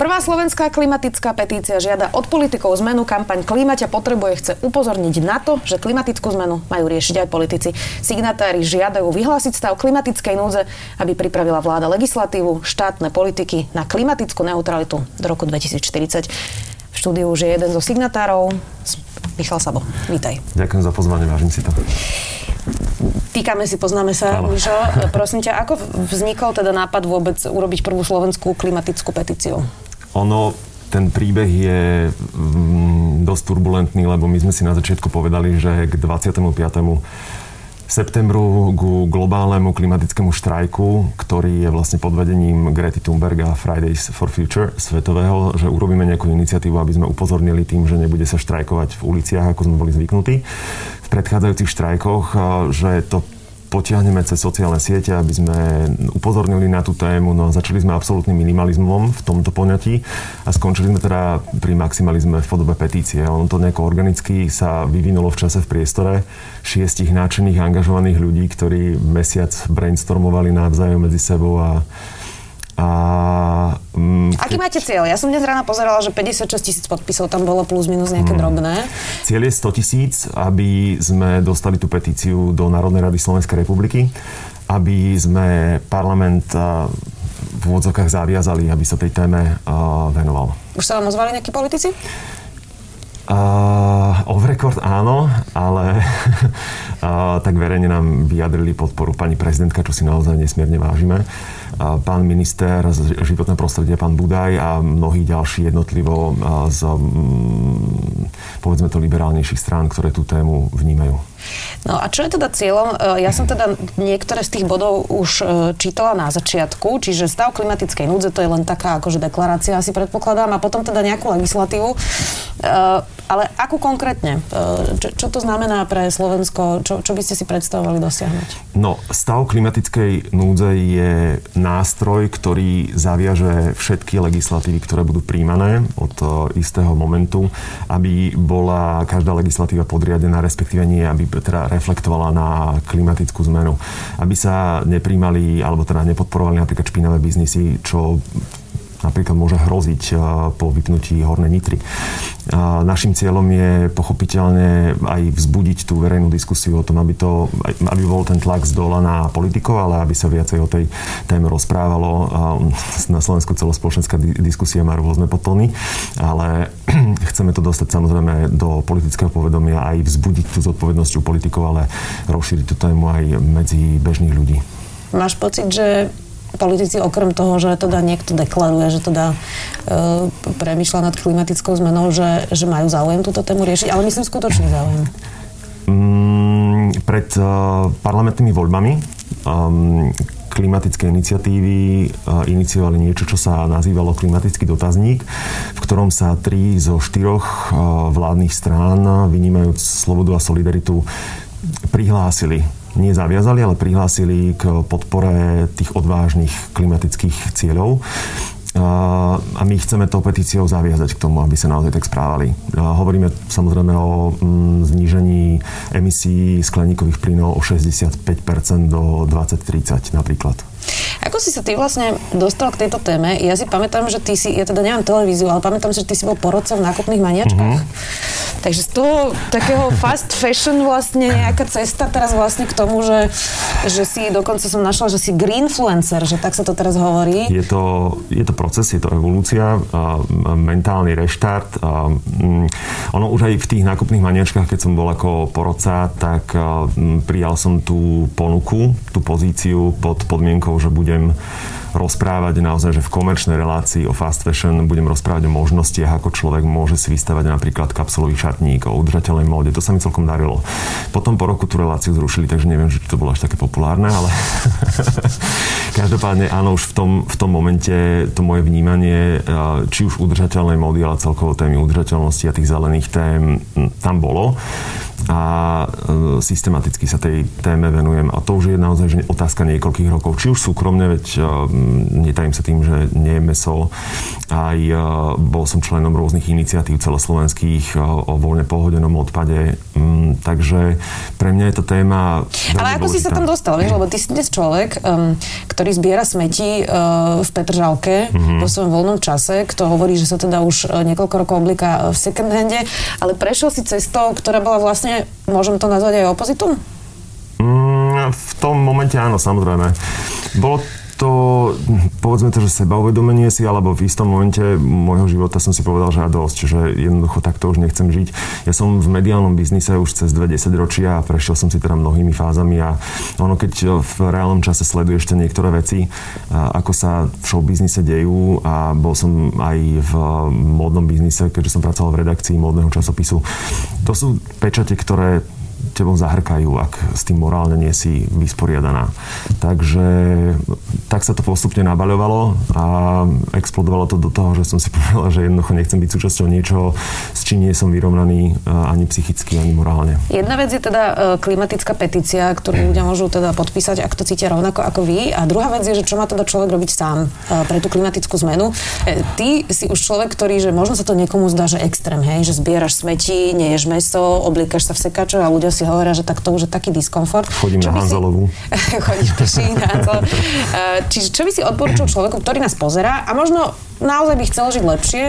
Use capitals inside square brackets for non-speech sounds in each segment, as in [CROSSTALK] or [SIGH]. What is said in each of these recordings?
Prvá slovenská klimatická petícia žiada od politikov zmenu. Kampaň Klímaťa potrebuje chce upozorniť na to, že klimatickú zmenu majú riešiť aj politici. Signatári žiadajú vyhlásiť stav klimatickej núdze, aby pripravila vláda legislatívu, štátne politiky na klimatickú neutralitu do roku 2040. V štúdiu už je jeden zo signatárov, Michal Sabo. Vítaj. Ďakujem za pozvanie, vážim si to. Týkame si, poznáme sa. Mišo. [LAUGHS] Prosím ťa, ako vznikol teda nápad vôbec urobiť prvú slovenskú klimatickú petíciu? Ono, ten príbeh je mm, dosť turbulentný, lebo my sme si na začiatku povedali, že k 25 septembru ku globálnemu klimatickému štrajku, ktorý je vlastne pod vedením Grety Thunberg a Fridays for Future svetového, že urobíme nejakú iniciatívu, aby sme upozornili tým, že nebude sa štrajkovať v uliciach, ako sme boli zvyknutí v predchádzajúcich štrajkoch, že to potiahneme cez sociálne siete, aby sme upozornili na tú tému. No začali sme absolútnym minimalizmom v tomto poňatí a skončili sme teda pri maximalizme v podobe petície. On to nejako organicky sa vyvinulo v čase v priestore šiestich náčených, angažovaných ľudí, ktorí mesiac brainstormovali navzájom medzi sebou a a, mm, Aký máte cieľ? Ja som dnes ráno pozerala, že 56 tisíc podpisov tam bolo plus minus nejaké mm. drobné. Cieľ je 100 tisíc, aby sme dostali tú petíciu do Národnej rady Slovenskej republiky, aby sme parlament v úvodzokách zaviazali, aby sa tej téme venoval. Už sa vám ozvali nejakí politici? Uh, off record áno, ale uh, [LAUGHS] tak verejne nám vyjadrili podporu pani prezidentka, čo si naozaj nesmierne vážime. Uh, pán minister z životného prostredia, pán Budaj a mnohí ďalší jednotlivo uh, z um, povedzme to liberálnejších strán, ktoré tú tému vnímajú. No a čo je teda cieľom? E, ja som teda niektoré z tých bodov už e, čítala na začiatku, čiže stav klimatickej núdze, to je len taká akože deklarácia, asi predpokladám, a potom teda nejakú legislatívu. E, ale akú konkrétne? Čo to znamená pre Slovensko? Čo, čo by ste si predstavovali dosiahnuť? No, stav klimatickej núdze je nástroj, ktorý zaviaže všetky legislatívy, ktoré budú príjmané od istého momentu, aby bola každá legislatíva podriadená, respektíve nie, aby teda reflektovala na klimatickú zmenu. Aby sa nepríjmali, alebo teda nepodporovali napríklad špinavé biznisy, čo napríklad môže hroziť po vypnutí hornej nitry. Našim cieľom je pochopiteľne aj vzbudiť tú verejnú diskusiu o tom, aby, to, aby bol ten tlak z dola na politikov, ale aby sa viacej o tej téme rozprávalo. Na Slovensku celospoločenská diskusia má rôzne potony, ale [CLEARS THROAT] chceme to dostať samozrejme do politického povedomia aj vzbudiť tú zodpovednosť u politikov, ale rozšíriť tú tému aj medzi bežných ľudí. Máš pocit, že politici okrem toho, že teda niekto deklaruje, že teda e, premyšľa nad klimatickou zmenou, že, že majú záujem túto tému riešiť, ale myslím skutočný záujem. Mm, pred uh, parlamentnými voľbami um, klimatické iniciatívy uh, iniciovali niečo, čo sa nazývalo klimatický dotazník, v ktorom sa tri zo štyroch uh, vládnych strán, vynímajúc slobodu a solidaritu, prihlásili nie zaviazali, ale prihlásili k podpore tých odvážnych klimatických cieľov. A my chceme tou petíciou zaviazať k tomu, aby sa naozaj tak správali. Hovoríme samozrejme o mm, znížení emisí skleníkových plynov o 65% do 2030 napríklad. Ako si sa ty vlastne dostal k tejto téme? Ja si pamätám, že ty si, ja teda nemám televíziu, ale pamätám si, že ty si bol porodca v nákupných maniačkách. Mm-hmm. Takže z toho takého fast fashion vlastne nejaká cesta teraz vlastne k tomu, že, že si dokonca som našla, že si greenfluencer, že tak sa to teraz hovorí. Je to, je to proces, je to evolúcia, mentálny reštart. Um, ono už aj v tých nákupných maniačkách, keď som bol ako porodca, tak prijal som tú ponuku, tú pozíciu pod podmienkou, že bude budem rozprávať naozaj, že v komerčnej relácii o fast fashion budem rozprávať o možnostiach, ako človek môže si vystavať napríklad kapsulový šatník, o udržateľnej móde. To sa mi celkom darilo. Potom po roku tú reláciu zrušili, takže neviem, či to bolo až také populárne, ale [LAUGHS] každopádne áno, už v tom, v tom momente to moje vnímanie, či už udržateľnej módy, ale celkovo témy udržateľnosti a tých zelených tém tam bolo. A e, systematicky sa tej téme venujem. A to už je naozaj otázka niekoľkých rokov. Či už súkromne, veď e, netajím sa tým, že nie je meso. Aj e, bol som členom rôznych iniciatív celoslovenských o voľne pohodenom odpade. Mm, takže pre mňa je to téma Ale ako dôležitá. si sa tam dostal, vieš? Lebo ty si dnes človek, um, ktorý zbiera smeti uh, v Petržalke mm-hmm. vo svojom voľnom čase, kto hovorí, že sa teda už niekoľko rokov obliká v second hande, ale prešiel si cestou, ktorá bola vlastne, môžem to nazvať aj opozitum? Mm, v tom momente áno, samozrejme. Bolo to, povedzme to, že sebauvedomenie si, alebo v istom momente môjho života som si povedal, že dosť, že jednoducho takto už nechcem žiť. Ja som v mediálnom biznise už cez 20 ročia a prešiel som si teda mnohými fázami a ono, keď v reálnom čase sleduješ ešte niektoré veci, ako sa v show biznise dejú a bol som aj v módnom biznise, keďže som pracoval v redakcii módneho časopisu. To sú pečate, ktoré tebou zahrkajú, ak s tým morálne nie si vysporiadaná. Takže tak sa to postupne nabaľovalo a explodovalo to do toho, že som si [LAUGHS] povedal, že jednoducho nechcem byť súčasťou niečoho, s čím nie som vyrovnaný e, ani psychicky, ani morálne. Jedna vec je teda e, klimatická petícia, ktorú ľudia môžu teda podpísať, ak to cítia rovnako ako vy. A druhá vec je, že čo má teda človek robiť sám e, pre tú klimatickú zmenu. Ty si už človek, ktorý, že možno sa to niekomu zdá, že extrém, hej, že zbieraš smeti, neješ meso, obliekaš sa v sekačoch a ľudia si hovoria, že tak to už je taký diskomfort. Chodím čo [LAUGHS] na Hanzelovú. Si... Chodíš peši na Hanzelovú. Čiže čo by si odporučil človeku, ktorý nás pozera a možno naozaj by chcel žiť lepšie,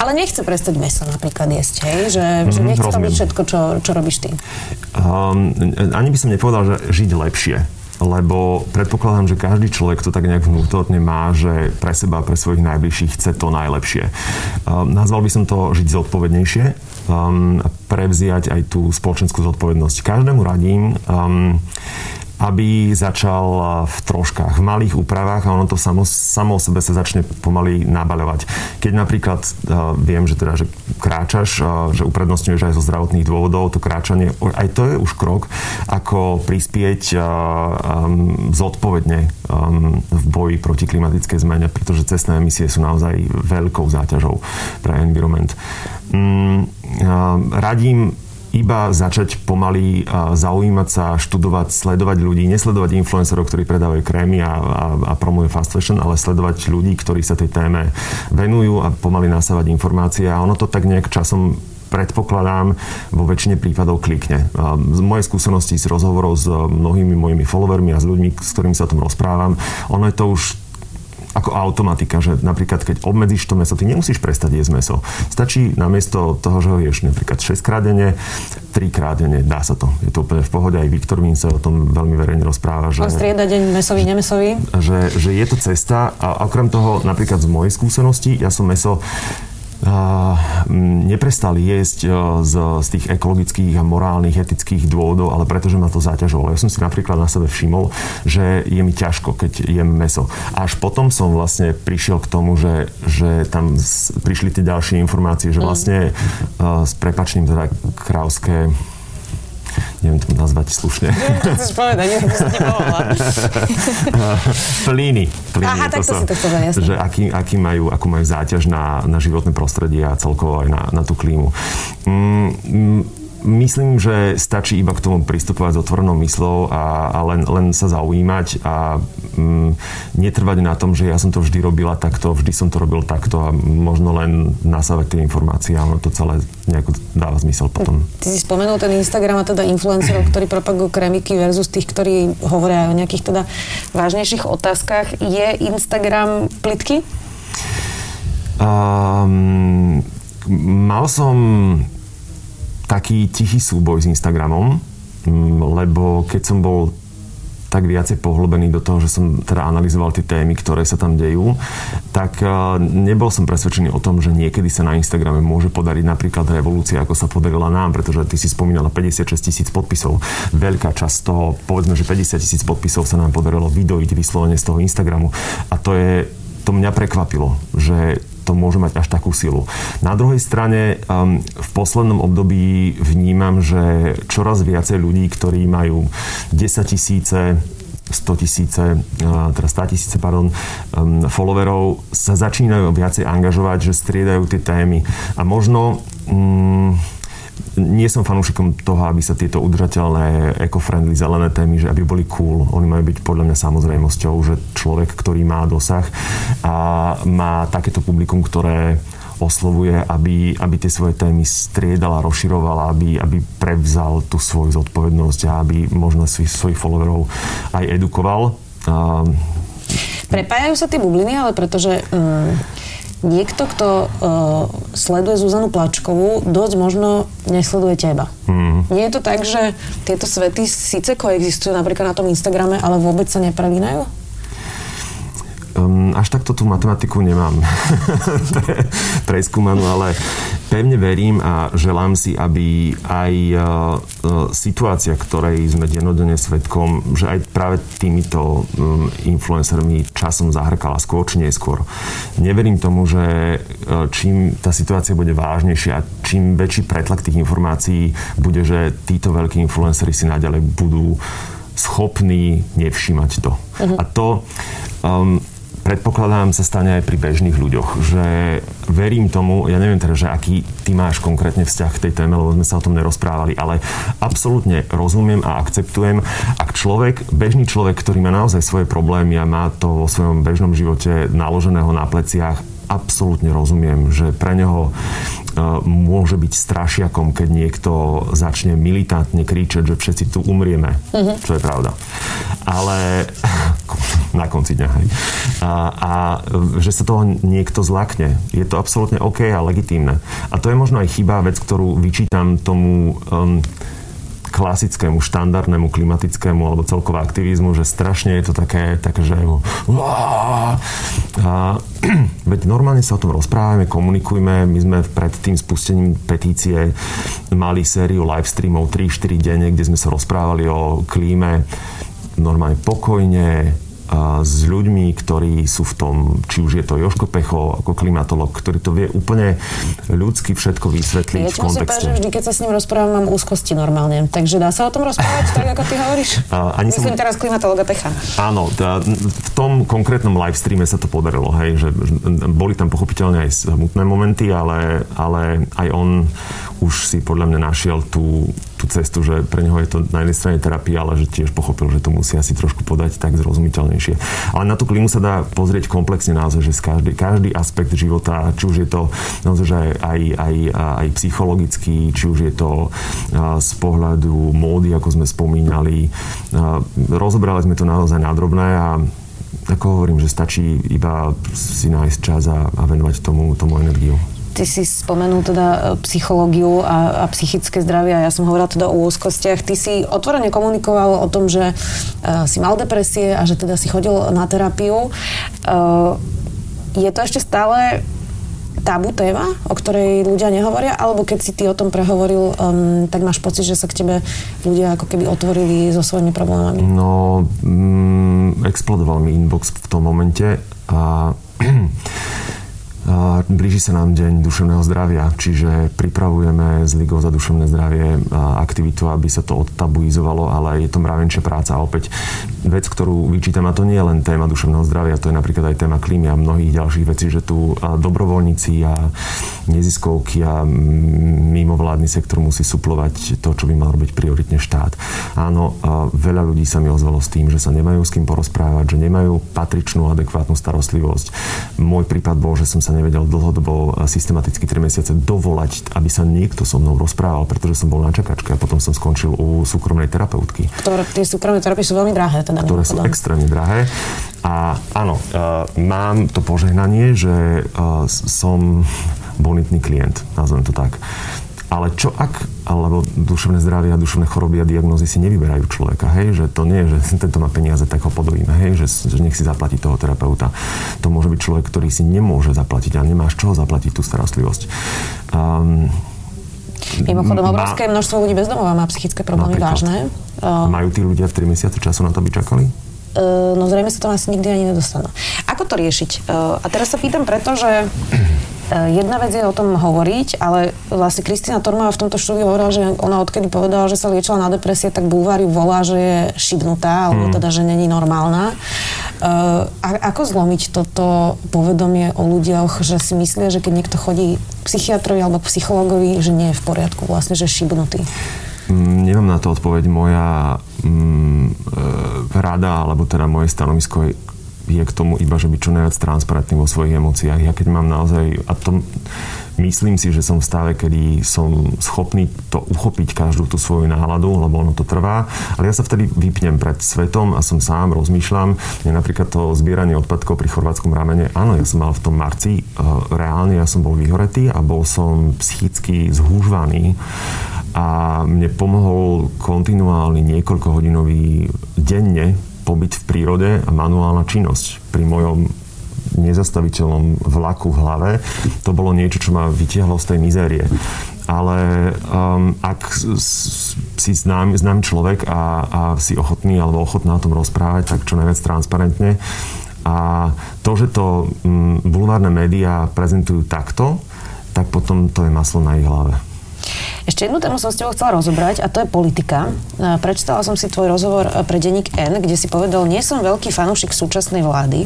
ale nechce prestať meso napríklad jesť, hej? Že, mm, že nechce robiť všetko, čo, čo robíš ty. Um, ani by som nepovedal, že žiť lepšie lebo predpokladám, že každý človek to tak nejak vnútorne má, že pre seba pre svojich najbližších chce to najlepšie. Um, nazval by som to žiť zodpovednejšie um, prevziať aj tú spoločenskú zodpovednosť. Každému radím um, aby začal v troškách, v malých úpravách a ono to samo, samo o sebe sa začne pomaly nabaľovať. Keď napríklad uh, viem, že teda, že kráčaš, uh, že uprednostňuješ aj zo zdravotných dôvodov to kráčanie, aj to je už krok, ako prispieť uh, um, zodpovedne um, v boji proti klimatickej zmene, pretože cestné emisie sú naozaj veľkou záťažou pre environment. Um, uh, radím iba začať pomaly zaujímať sa, študovať, sledovať ľudí, nesledovať influencerov, ktorí predávajú krémy a, a, a promujú fast fashion, ale sledovať ľudí, ktorí sa tej téme venujú a pomaly nasávať informácie a ono to tak nejak časom predpokladám, vo väčšine prípadov klikne. Z mojej skúsenosti z rozhovorov s mnohými mojimi followermi a s ľuďmi, s ktorými sa o tom rozprávam, ono je to už ako automatika, že napríklad keď obmedzíš to meso, ty nemusíš prestať jesť meso. Stačí namiesto toho, že ho ješ napríklad 6 krát denne, 3 krát denne, dá sa to. Je to úplne v pohode, aj Viktor Mín sa o tom veľmi verejne rozpráva. Že, On strieda deň mesový, nemesový. Že, že je to cesta a okrem toho, napríklad z mojej skúsenosti, ja som meso neprestali jesť z, z tých ekologických a morálnych, etických dôvodov, ale pretože ma to zaťažovalo. Ja som si napríklad na sebe všimol, že je mi ťažko, keď jem meso. Až potom som vlastne prišiel k tomu, že, že tam prišli tie ďalšie informácie, že mm. vlastne s prepačným teda krauské neviem to nazvať slušne. Neviem, čo povedať, neviem, čo [LAUGHS] Plíny. Plíny. Aha, tak to, to si to jasne. Že aký, aký majú, akú majú záťaž na, na životné prostredie a celkovo aj na, na tú klímu. Mm, mm myslím, že stačí iba k tomu pristupovať s otvorenou myslou a, a len, len sa zaujímať a mm, netrvať na tom, že ja som to vždy robila takto, vždy som to robil takto a možno len nasávať tie informácie a ono to celé nejako dáva zmysel potom. Ty si spomenul ten Instagram a teda influencerov, ktorí propagujú kremiky versus tých, ktorí hovoria o nejakých teda vážnejších otázkach. Je Instagram plitky? Um, mal som taký tichý súboj s Instagramom, mm, lebo keď som bol tak viacej pohlbený do toho, že som teda analyzoval tie témy, ktoré sa tam dejú, tak e, nebol som presvedčený o tom, že niekedy sa na Instagrame môže podariť napríklad revolúcia, ako sa podarila nám, pretože ty si spomínala 56 tisíc podpisov. Veľká časť toho, povedzme, že 50 tisíc podpisov sa nám podarilo vydojiť vyslovene z toho Instagramu. A to je to mňa prekvapilo, že to môže mať až takú silu. Na druhej strane um, v poslednom období vnímam, že čoraz viacej ľudí, ktorí majú 10 tisíce 100 tisíce, uh, teda 100 tisíce, pardon, um, followerov sa začínajú viacej angažovať, že striedajú tie témy. A možno um, nie som fanúšikom toho, aby sa tieto udržateľné, eco-friendly, zelené témy, že aby boli cool. Oni majú byť podľa mňa samozrejmosťou, že človek, ktorý má dosah a má takéto publikum, ktoré oslovuje, aby, aby tie svoje témy striedala, rozširovala, aby, aby prevzal tú svoju zodpovednosť a aby možno svojich, svojich followerov aj edukoval. Prepájajú sa tie bubliny, ale pretože um, niekto, kto uh, sleduje Zuzanu Plačkovú, dosť možno nesleduje teba. Mm. Nie je to tak, že tieto svety síce koexistujú napríklad na tom Instagrame, ale vôbec sa neprelínajú? Um, až takto tú matematiku nemám [LAUGHS] pre, preskúmanú, ale pevne verím a želám si, aby aj uh, situácia, ktorej sme dennodenne svetkom, že aj práve týmito um, influencermi časom zahrkala skôr či neskôr. Neverím tomu, že uh, čím tá situácia bude vážnejšia a čím väčší pretlak tých informácií bude, že títo veľkí influenceri si naďalej budú schopní nevšímať to. Uh-huh. A to um, predpokladám, sa stane aj pri bežných ľuďoch. Že verím tomu, ja neviem teda, že aký ty máš konkrétne vzťah k tej téme, lebo sme sa o tom nerozprávali, ale absolútne rozumiem a akceptujem, ak človek, bežný človek, ktorý má naozaj svoje problémy a má to vo svojom bežnom živote naloženého na pleciach, absolútne rozumiem, že pre neho môže byť strašiakom, keď niekto začne militantne kričať, že všetci tu umrieme. Uh-huh. Čo je pravda. Ale na konci dňa, hej. A, a že sa toho niekto zlakne. Je to absolútne OK a legitímne. A to je možno aj chyba vec, ktorú vyčítam tomu um, klasickému, štandardnému klimatickému alebo celkovo aktivizmu, že strašne je to také, také že a, [CLEARS THROAT] veď normálne sa o tom rozprávame, komunikujme. My sme pred tým spustením petície mali sériu live streamov 3-4 denne, kde sme sa rozprávali o klíme normálne pokojne, s ľuďmi, ktorí sú v tom, či už je to Joško Pecho ako klimatolog, ktorý to vie úplne ľudsky všetko vysvetliť ja v kontexte. Ja vždy, keď sa s ním rozprávam, mám úzkosti normálne. Takže dá sa o tom rozprávať tak, ako ty hovoríš? [LAUGHS] A, ani Myslím som... teraz klimatologa Pecha. Áno, tá, v tom konkrétnom live streame sa to podarilo, hej, že boli tam pochopiteľne aj smutné momenty, ale, ale aj on už si podľa mňa našiel tú, tú cestu, že pre neho je to na jednej strane terapia, ale že tiež pochopil, že to musí asi trošku podať tak zrozumiteľnejšie. Ale na tú klímu sa dá pozrieť komplexne naozaj, že z každý, každý aspekt života, či už je to naozaj, že aj, aj, aj, aj psychologický, či už je to z pohľadu módy, ako sme spomínali. Rozobrali sme to naozaj nádrobné a ako hovorím, že stačí iba si nájsť čas a, a venovať tomu, tomu energiu. Ty si spomenul teda e, psychológiu a, a psychické zdravie a ja som hovorila teda o úzkostiach. Ty si otvorene komunikoval o tom, že uh, si mal depresie a že teda si chodil na terapiu. Uh, je to ešte stále tabu téma, o ktorej ľudia nehovoria, alebo keď si ty o tom prehovoril, um, tak máš pocit, že sa k tebe ľudia ako keby otvorili so svojimi problémami? No, mm, explodoval mi inbox v tom momente a [CLEARS THROAT] Blíži sa nám deň duševného zdravia, čiže pripravujeme z Ligou za duševné zdravie aktivitu, aby sa to odtabuizovalo, ale je to mravenčia práca. A opäť vec, ktorú vyčítam, a to nie je len téma duševného zdravia, to je napríklad aj téma klímy a mnohých ďalších vecí, že tu dobrovoľníci a neziskovky a mimovládny sektor musí suplovať to, čo by mal robiť prioritne štát. Áno, veľa ľudí sa mi ozvalo s tým, že sa nemajú s kým porozprávať, že nemajú patričnú, adekvátnu starostlivosť. Môj prípad bol, že som sa nevedel dlhodobo systematicky 3 mesiace dovolať, aby sa niekto so mnou rozprával, pretože som bol na čakačke a potom som skončil u súkromnej terapeutky. Ktoré tie súkromné terapie sú veľmi drahé. Teda ktoré sú extrémne drahé. A áno, uh, mám to požehnanie, že uh, som bonitný klient, nazvem to tak. Ale čo ak, alebo duševné zdravie a duševné choroby a diagnózy si nevyberajú človeka, hej, že to nie je, že [LAUGHS] tento má peniaze, tak ho podojíme, hej, že, že nech si zaplatí toho terapeuta. To môže byť človek, ktorý si nemôže zaplatiť a nemáš čoho zaplatiť tú starostlivosť. Um, Mimochodom, obrovské množstvo ľudí bezdomova má psychické problémy napríklad. vážne. Uh, Majú tí ľudia v 3 mesiace času na to, by čakali? Uh, no zrejme sa tam asi nikdy ani nedostanú. Ako to riešiť? A teraz sa pýtam preto, že jedna vec je o tom hovoriť, ale vlastne Kristina Tormová v tomto štúdiu hovorila, že ona odkedy povedala, že sa liečila na depresie, tak Búvary volá, že je šibnutá, alebo hmm. teda, že není normálna. Uh, a ako zlomiť toto povedomie o ľuďoch, že si myslia, že keď niekto chodí psychiatrovi alebo psychologovi, že nie je v poriadku, vlastne, že je šibnutý? Mm, nemám na to odpoveď. Moja mm, e, rada, alebo teda moje stanovisko je, je k tomu iba, že byť čo najviac transparentný vo svojich emóciách. Ja keď mám naozaj, a to myslím si, že som v stave, kedy som schopný to uchopiť každú tú svoju náladu, lebo ono to trvá, ale ja sa vtedy vypnem pred svetom a som sám, rozmýšľam. Je napríklad to zbieranie odpadkov pri chorvátskom ramene. Áno, ja som mal v tom marci, uh, reálne ja som bol vyhoretý a bol som psychicky zhúžvaný a mne pomohol kontinuálny niekoľkohodinový denne pobyt v prírode a manuálna činnosť pri mojom nezastaviteľnom vlaku v hlave. To bolo niečo, čo ma vytiahlo z tej mizérie. Ale um, ak si znám, znám človek a, a si ochotný alebo ochotná o tom rozprávať, tak čo najviac transparentne. A to, že to um, bulvárne médiá prezentujú takto, tak potom to je maslo na ich hlave. Ešte jednu tému som s tebou chcela rozobrať a to je politika. Prečítala som si tvoj rozhovor e, pre denník N, kde si povedal, nie som veľký fanúšik súčasnej vlády.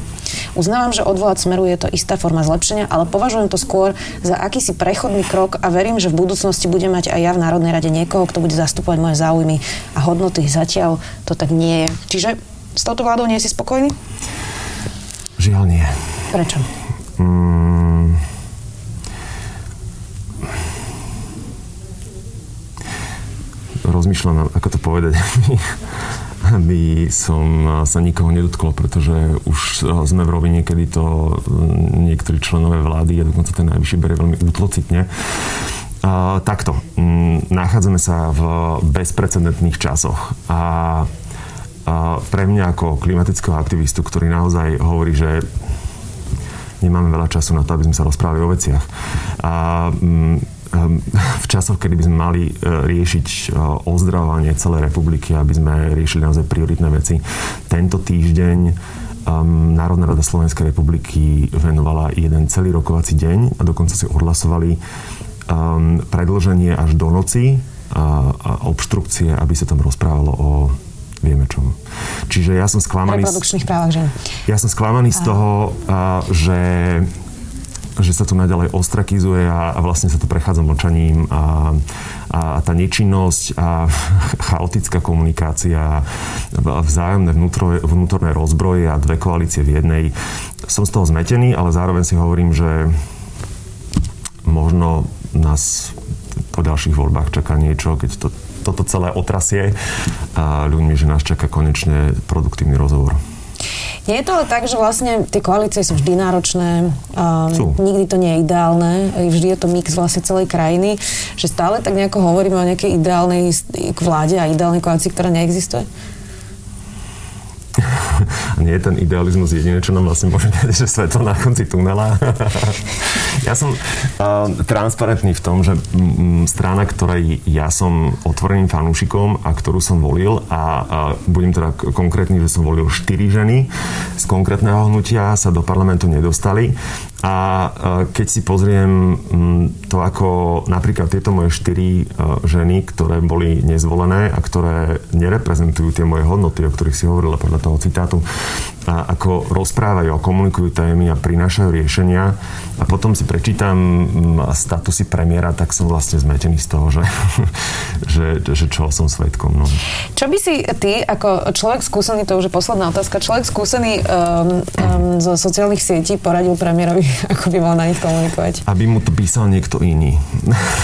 Uznávam, že odvolať smeru je to istá forma zlepšenia, ale považujem to skôr za akýsi prechodný krok a verím, že v budúcnosti budem mať aj ja v Národnej rade niekoho, kto bude zastupovať moje záujmy a hodnoty. Zatiaľ to tak nie je. Čiže s touto vládou nie si spokojný? Žiaľ nie. Prečo? Rozmýšľam, ako to povedať, [LAUGHS] aby som sa nikoho nedotklo, pretože už sme v rovine, kedy to niektorí členové vlády a dokonca ten najvyšší berie veľmi útlocitne. Takto. Um, nachádzame sa v bezprecedentných časoch a pre mňa ako klimatického aktivistu, ktorý naozaj hovorí, že nemáme veľa času na to, aby sme sa rozprávali o veciach. A, Ehm, v časoch, kedy by sme mali e, riešiť e, ozdravovanie celej republiky, aby sme riešili naozaj prioritné veci. Tento týždeň um, Národná rada Slovenskej republiky venovala jeden celý rokovací deň a dokonca si odhlasovali um, predlženie až do noci a, a obštrukcie, aby sa tam rozprávalo o vieme čom. Čiže ja som sklamaný... Reprodukčných právach žen. Ja som sklamaný z toho, a, že že sa tu naďalej ostrakizuje a, a vlastne sa to prechádza mlčaním a, a, a tá nečinnosť a [LAUGHS] chaotická komunikácia, vzájomné vnútorné, vnútorné rozbroje a dve koalície v jednej. Som z toho zmetený, ale zároveň si hovorím, že možno nás po ďalších voľbách čaká niečo, keď to, toto celé otrasie a ľuďmi, že nás čaká konečne produktívny rozhovor. Nie je to ale tak, že vlastne tie koalície sú vždy náročné, um, nikdy to nie je ideálne, vždy je to mix vlastne celej krajiny, že stále tak nejako hovoríme o nejakej ideálnej vláde a ideálnej koalícii, ktorá neexistuje? Nie je ten idealizmus jediné, čo nám vlastne môže dať, že svetlo na konci tunela. [LAUGHS] ja som uh, transparentný v tom, že m, strana, ktorej ja som otvoreným fanúšikom a ktorú som volil a, a budem teda konkrétny, že som volil 4 ženy z konkrétneho hnutia sa do parlamentu nedostali a keď si pozriem to, ako napríklad tieto moje štyri ženy, ktoré boli nezvolené a ktoré nereprezentujú tie moje hodnoty, o ktorých si hovorila podľa toho citátu, a ako rozprávajú a komunikujú témy a prinášajú riešenia a potom si prečítam statusy premiéra, tak som vlastne zmetený z toho, že, [LAUGHS] že, že čo som svetkom. No. Čo by si ty ako človek skúsený, to už je posledná otázka, človek skúsený um, um, zo sociálnych sietí poradil premiérovi, [LAUGHS] ako by mal na nich komunikovať? Aby mu to písal niekto iný.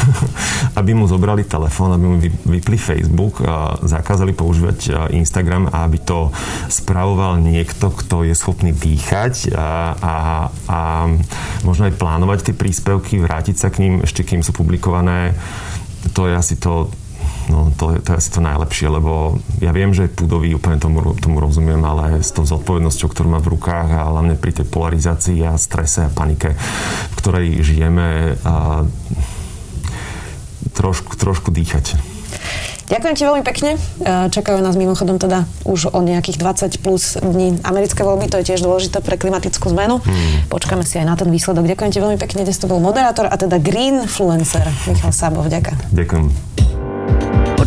[LAUGHS] aby mu zobrali telefón, aby mu vypli Facebook, a zakázali používať Instagram a aby to spravoval niekto, kto je schopný dýchať a, a, a možno aj plánovať tie príspevky, vrátiť sa k ním ešte kým sú publikované, to je asi to, No, to, je, to je asi to najlepšie, lebo ja viem, že je púdový, úplne tomu, tomu rozumiem, ale s tou zodpovednosťou, ktorú má v rukách a hlavne pri tej polarizácii a strese a panike, v ktorej žijeme, a trošku, trošku dýchať. Ďakujem ti veľmi pekne. E, čakajú nás mimochodom teda už o nejakých 20 plus dní americké voľby, to je tiež dôležité pre klimatickú zmenu. Hmm. Počkáme si aj na ten výsledok. Ďakujem ti veľmi pekne, dnes to bol moderátor a teda Greenfluencer Michal Sábov. Ďakujem. Ďakujem.